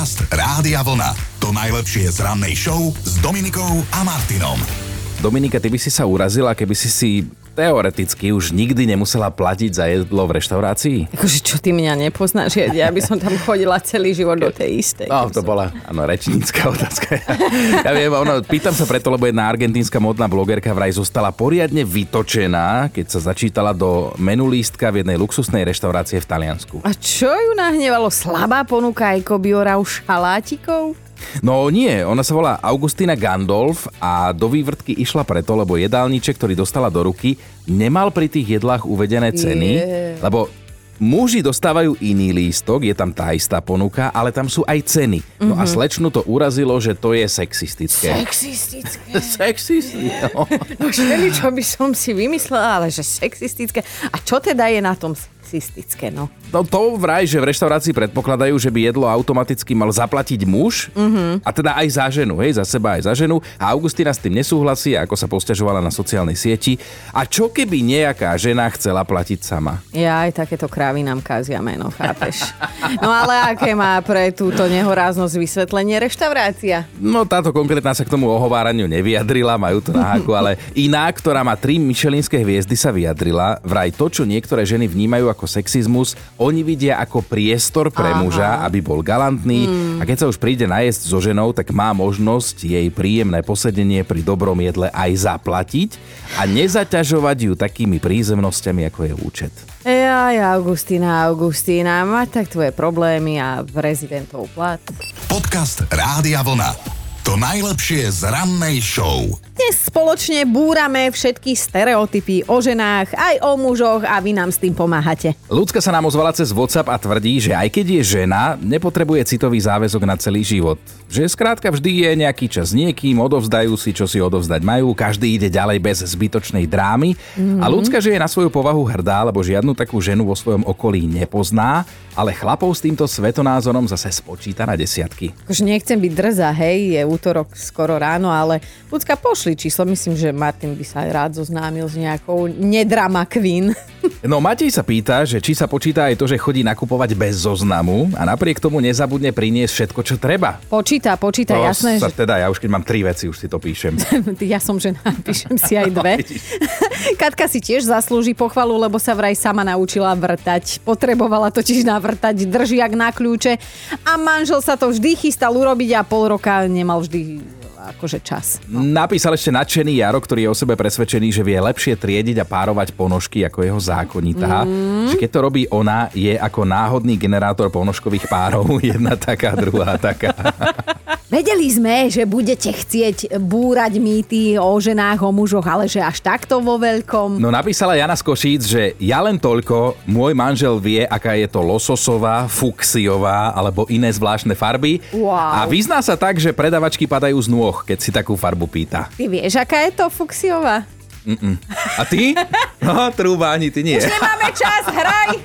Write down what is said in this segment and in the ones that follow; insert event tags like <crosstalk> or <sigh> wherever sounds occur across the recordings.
Podcast Rádia Vlna. To najlepšie z rannej show s Dominikou a Martinom. Dominika, ty by si sa urazila, keby si si teoreticky už nikdy nemusela platiť za jedlo v reštaurácii? Akože čo ty mňa nepoznáš? Ja, ja by som tam chodila celý život do tej istej. No, to bola, áno, rečnícka otázka. <laughs> Ja viem, ono, pýtam sa preto, lebo jedna argentínska modná blogerka vraj zostala poriadne vytočená, keď sa začítala do menulístka v jednej luxusnej reštaurácie v Taliansku. A čo ju nahnevalo? Slabá ponuka Ekobiora už šalátikov? No nie, ona sa volá Augustina Gandolf a do vývrtky išla preto, lebo jedálniček, ktorý dostala do ruky, nemal pri tých jedlách uvedené ceny, Je. lebo muži dostávajú iný lístok, je tam tá istá ponuka, ale tam sú aj ceny. No a slečnu to urazilo, že to je sexistické. Sexistické. <laughs> Sexistické. <laughs> No. No čo by som si vymyslela, ale že sexistické. A čo teda je na tom sexistické, no? no to vraj, že v reštaurácii predpokladajú, že by jedlo automaticky mal zaplatiť muž a teda aj za ženu, hej, za seba aj za ženu. A Augustina s tým nesúhlasí, ako sa posťažovala na sociálnej sieti. A čo keby nejaká žena chcela platiť sama? Ja aj takéto krávy nám kázia meno, chápeš? No ale aké má pre túto nehoráznosť vysvetlenie reštaurácia? No táto konkrétna sa k tomu ohováraniu nevyjadrila, majú to na háku, ale iná, ktorá má tri myšelinské hviezdy, sa vyjadrila. Vraj to, čo niektoré ženy vnímajú ako sexizmus, oni vidia ako priestor pre Aha. muža, aby bol galantný a keď sa už príde najesť so ženou, tak má možnosť jej príjemné posedenie pri dobrom jedle aj zaplatiť a nezaťažovať ju takými prízemnosťami, ako je účet. Jaj, Augustína, Augustína, má tak tvoje problémy a prezidentov plat. Podcast Rádia Vlna. To najlepšie z rannej show. Dnes spoločne búrame všetky stereotypy o ženách, aj o mužoch a vy nám s tým pomáhate. Ľudská sa nám ozvala cez WhatsApp a tvrdí, že aj keď je žena, nepotrebuje citový záväzok na celý život. Že skrátka vždy je nejaký čas s niekým, odovzdajú si, čo si odovzdať majú, každý ide ďalej bez zbytočnej drámy. A ľudská, že je na svoju povahu hrdá, lebo žiadnu takú ženu vo svojom okolí nepozná, ale chlapov s týmto svetonázorom zase spočíta na desiatky. Akože nechcem byť drza, hej, je útorok skoro ráno, ale ľudská pošli číslo. Myslím, že Martin by sa rád zoznámil s nejakou nedrama queen. <laughs> No Matej sa pýta, že či sa počíta aj to, že chodí nakupovať bez zoznamu a napriek tomu nezabudne priniesť všetko, čo treba. Počíta, počíta, No, jasné, sa že... teda, ja už keď mám tri veci, už si to píšem. <laughs> Ja som žena, <laughs> píšem si aj dve. Katka si tiež zaslúži pochvalu, lebo sa vraj sama naučila vrtať. Potrebovala totiž navrtať držiak na kľúče a manžel sa to vždy chystal urobiť a pol roka nemal vždy akože čas. Napísal ešte nadšený Jaro, ktorý je o sebe presvedčený, že vie lepšie triediť a párovať ponožky ako jeho zákonitá. Mm. Že keď to robí ona, je ako náhodný generátor ponožkových párov. <laughs> Jedna taká, druhá taká. Vedeli sme, že budete chcieť búrať mýty o ženách, o mužoch, ale že až takto vo veľkom. No napísala Jana z Košíc, že ja len toľko, môj manžel vie, aká je to lososová, fuksiová alebo iné zvláštne farby. Wow. A vyzná sa tak, že predavačky padajú z nôh, keď si takú farbu pýta. Ty vieš, aká je to fuksiová? A ty? <laughs> No, trúba, ani ty nie. Nemáme čas, hraj!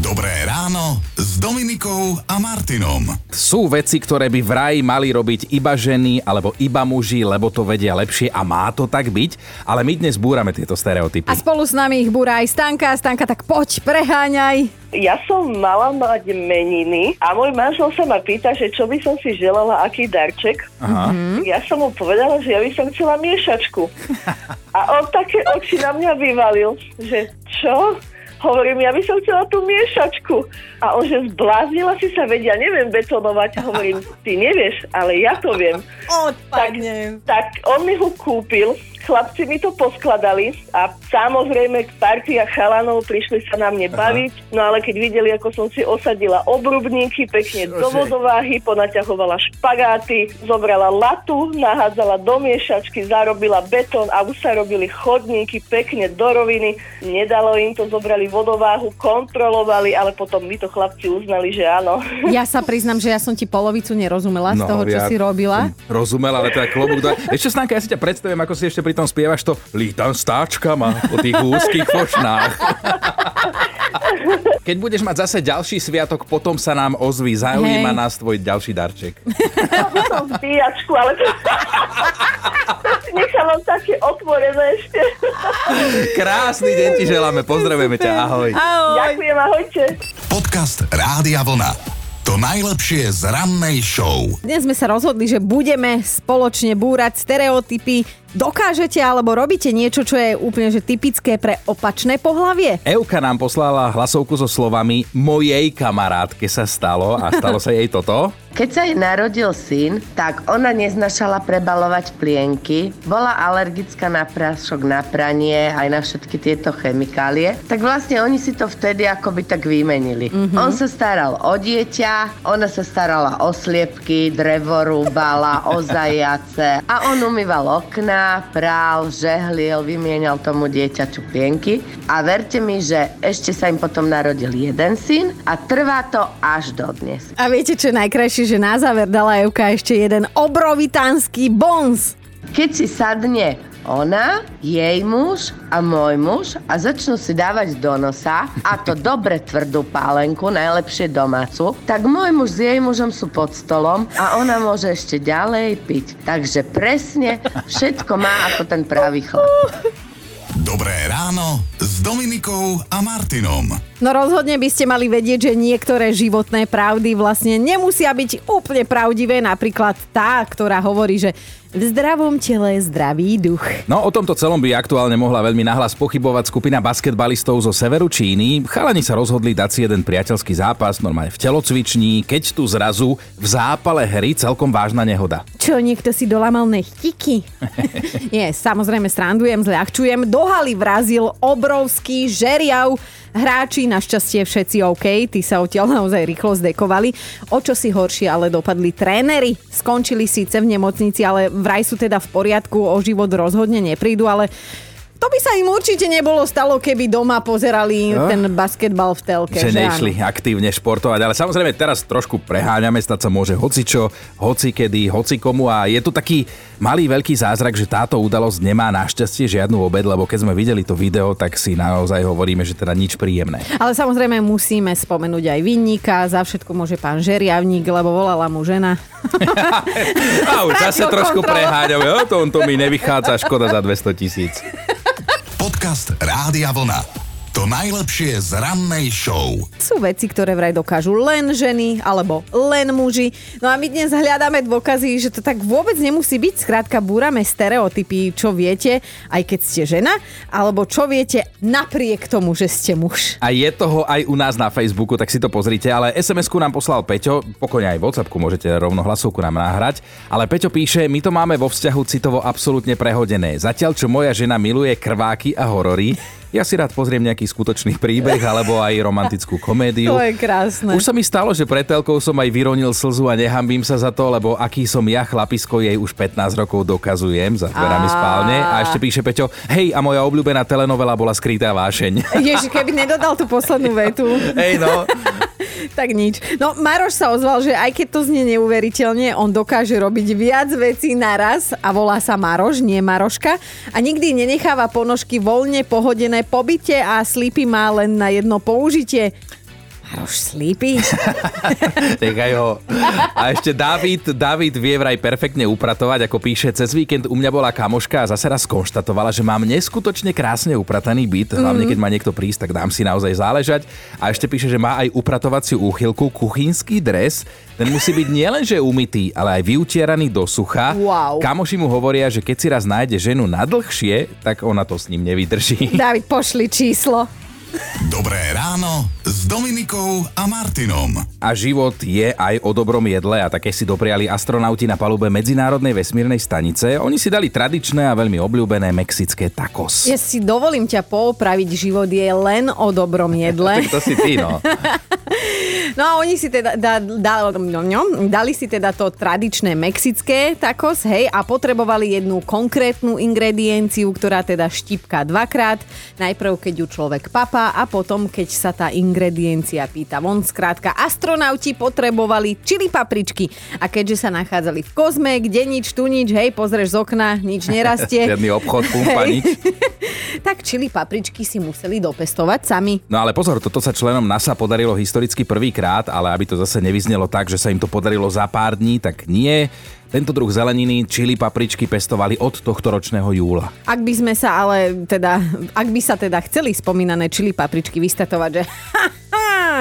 Dobré ráno s Dominikou a Martinom. Sú veci, ktoré by vraj mali robiť iba ženy alebo iba muži, lebo to vedia lepšie a má to tak byť, ale my dnes búrame tieto stereotypy. A spolu s nami ich búra aj Stanka. Stanka, tak poď, preháňaj. Ja som mala mať meniny a môj manžel sa ma pýta, že čo by som si želala, aký darček. Aha. Ja som mu povedala, že ja by som chcela miešačku. <laughs> A on také oči na mňa vyvalil, že čo? Hovorím, ja by som chcela tú miešačku. A on, že zbláznila si sa, vedia, neviem betonovať. Hovorím, ty nevieš, ale ja to viem. Odpadnem. Tak on mi ho kúpil, chlapci mi to poskladali a samozrejme partia chalanov prišli sa na mne baviť, no ale keď videli, ako som si osadila obrubníky pekne do vodováhy, ponaťahovala špagáty, zobrala latu, nahádzala do miešačky, zarobila betón a už sa robili chodníky pekne do roviny. Nedalo im to, zobrali vodováhu, kontrolovali, ale potom mi to chlapci uznali, že áno. Ja sa priznam, že ja som ti polovicu nerozumela z toho, čo ja si robila. som Rozumel, ale teda klobúk. <laughs> Ešte Stanka, ja si ťa predstavím, ako si ešte pri tom spievaš to Lítam stáčkama po tých úzkých fošnách. <laughs> Keď budeš mať zase ďalší sviatok, potom sa nám ozví. Zaujíma Hej. nás tvoj ďalší darček. <laughs> som zbíjačku, ale <laughs> nechávam také otvorené ešte. Krásny deň ti želáme, pozdravujeme ťa, ahoj. Ahoj. Ďakujem, ahojte. Podcast Rádia Vlna. To To najlepšie z rannej show. Dnes sme sa rozhodli, že budeme spoločne búrať stereotypy. Dokážete alebo robíte niečo, čo je úplne že typické pre opačné pohlavie? Euka nám poslala hlasovku so slovami Mojej kamarátke sa stalo a stalo sa jej toto. Keď sa jej narodil syn, tak ona neznašala prebalovať plienky, bola alergická na prášok, na pranie, aj na všetky tieto chemikálie. Tak vlastne oni si to vtedy akoby tak vymenili. Mm-hmm. On sa staral o dieťa, ona sa starala o sliepky, drevo rúbala, o zajace a on umýval okna, prál, žehlil, vymienial tomu dieťaču plienky. A verte mi, že ešte sa im potom narodil jeden syn a trvá to až dodnes. A viete, čo je najkrajšie, že na záver dala Evka ešte jeden obrovitánsky bons. Keď si sadne ona, jej muž a môj muž a začnú si dávať do nosa, a to dobre tvrdú pálenku, najlepšie domácu, tak môj muž s jej mužom sú pod stolom a ona môže ešte ďalej piť. Takže presne všetko má ako ten pravý chlap. Dobré ráno s Dominikou a Martinom. No rozhodne by ste mali vedieť, že niektoré životné pravdy vlastne nemusia byť úplne pravdivé. Napríklad tá, ktorá hovorí, že v zdravom tele zdravý duch. No o tomto celom by aktuálne mohla veľmi nahlas pochybovať skupina basketbalistov zo severu Číny. Chalani sa rozhodli dať si jeden priateľský zápas normálne v telocviční, keď tu zrazu v zápale hry celkom vážna nehoda. Čo, niekto si dolamal nechtiky? <laughs> Nie, samozrejme srandujem, zľahčujem. Do haly vrazil obrovský žeriav. Hráči, našťastie všetci OK, tí sa odtiaľ naozaj rýchlo zdekovali. O čo si horšie ale dopadli tréneri. Skončili síce v nemocnici, ale vraj sú teda v poriadku, o život rozhodne neprídu, ale to by sa im určite nebolo stalo, keby doma pozerali no? ten basketbal v telke. Že, že nešli áno? aktívne športovať, ale samozrejme teraz trošku preháňame, stať sa môže hocičo, hoci kedy, hoci komu a je tu taký malý veľký zázrak, že táto udalosť nemá našťastie žiadnu obed, lebo keď sme videli to video, tak si naozaj hovoríme, že teda nič príjemné. Ale samozrejme musíme spomenúť aj vinníka, za všetko môže pán Žeriavník, lebo volala mu žena. <laughs> a už <laughs> zase trošku preháňame, o tom to mi nevychádza, škoda za 200 tisíc. Podcast Rádia Vlna. To najlepšie z rannej show. Sú veci, ktoré vraj dokážu len ženy alebo len muži. No a my dnes hľadáme dôkazy, že to tak vôbec nemusí byť. Skrátka, búrame stereotypy, čo viete, aj keď ste žena, alebo čo viete napriek tomu, že ste muž. A je toho aj u nás na Facebooku, tak si to pozrite, ale SMS-ku nám poslal Peťo, pokojne aj WhatsAppku môžete rovno hlasovku nám nahrať, ale Peťo píše, my to máme vo vzťahu citovo absolútne prehodené. Zatiaľ, čo moja žena miluje krváky a horory, ja si rád pozriem nejaký skutočný príbeh alebo aj romantickú komédiu. To je krásne. Už sa mi stalo, že pred telkou som aj vyronil slzu a nehambím sa za to, lebo aký som ja chlapisko jej už 15 rokov dokazujem za dverami spálne. A ešte píše Peťo, hej, a moja obľúbená telenovela bola Skrytá vášeň. Ježi, keby nedodal tú poslednú vetu. Hej, no. <laughs> tak nič. No Maroš sa ozval, že aj keď to znie neuveriteľne, on dokáže robiť viac vecí naraz a volá sa Maroš, nie Maroška a nikdy nenecháva ponožky voľne pohodené po byte a slípy má len na jedno použitie. Maroš slípi? Nechaj ho. A ešte David, David vie vraj perfektne upratovať, ako píše, cez víkend u mňa bola kamoška a zase raz konštatovala, že mám neskutočne krásne uprataný byt, hlavne keď má niekto prísť, tak dám si naozaj záležať. A ešte píše, že má aj upratovaciu úchylku, kuchynský dres, ten musí byť nielenže umytý, ale aj vyutieraný do sucha. Wow. Kamoši mu hovoria, že keď si raz nájde ženu na dlhšie, tak ona to s ním nevydrží. David, pošli číslo. Dobré ráno s Dominikou a Martinom. A život je aj o dobrom jedle a také si dopriali astronauti na palube Medzinárodnej vesmírnej stanice. Oni si dali tradičné a veľmi obľúbené mexické tacos. Ja si dovolím ťa poopraviť, život je len o dobrom jedle. <laughs> to si ty, no. <laughs> No a oni si teda da, da, no, no, dali si teda to tradičné mexické tacos, hej, a potrebovali jednu konkrétnu ingredienciu, ktorá teda štipka dvakrát. Najprv, keď ju človek papa a potom, keď sa tá ingrediencia pýta von. Skrátka, astronauti potrebovali čili papričky a keďže sa nachádzali v kozme, kde nič, tu nič, hej, pozrieš z okna, nič nerastie. <laughs> Žiadny obchod, pumpa, nič. <laughs> tak čili papričky si museli dopestovať sami. No ale pozor, toto sa členom NASA podarilo historicky prvýkrát, ale aby to zase nevyznelo tak, že sa im to podarilo za pár dní, tak nie. Tento druh zeleniny, čili papričky pestovali od tohto ročného júla. Ak by sme sa ale teda, ak by sa teda chceli spomínané čili papričky vystatovať, že <laughs>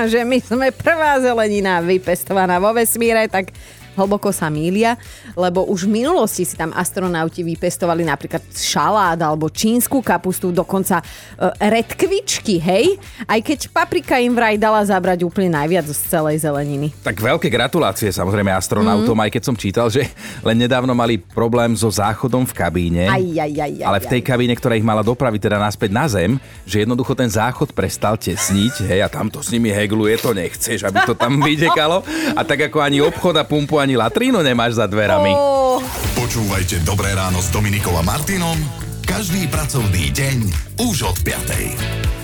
že my sme prvá zelenina vypestovaná vo vesmíre, tak hlboko sa mília, lebo už v minulosti si tam astronauti vypestovali napríklad šalát alebo čínsku kapustu, dokonca uh, redkvičky, hej? Aj keď paprika im vraj dala zabrať úplne najviac z celej zeleniny. Tak veľké gratulácie samozrejme astronautom, mm. aj keď som čítal, že len nedávno mali problém so záchodom v kabíne. Aj, aj, aj, aj, ale v tej kabíne, ktorá ich mala dopraviť teda naspäť na zem, že jednoducho ten záchod prestal tesniť, hej, a tamto s nimi hegluje, to nechceš, aby to tam <laughs> vytekalo. A tak ako ani obchod a pumpu ani latrínu nemáš za dverami. Oh. Počúvajte Dobré ráno s Dominikom a Martinom každý pracovný deň už od 5.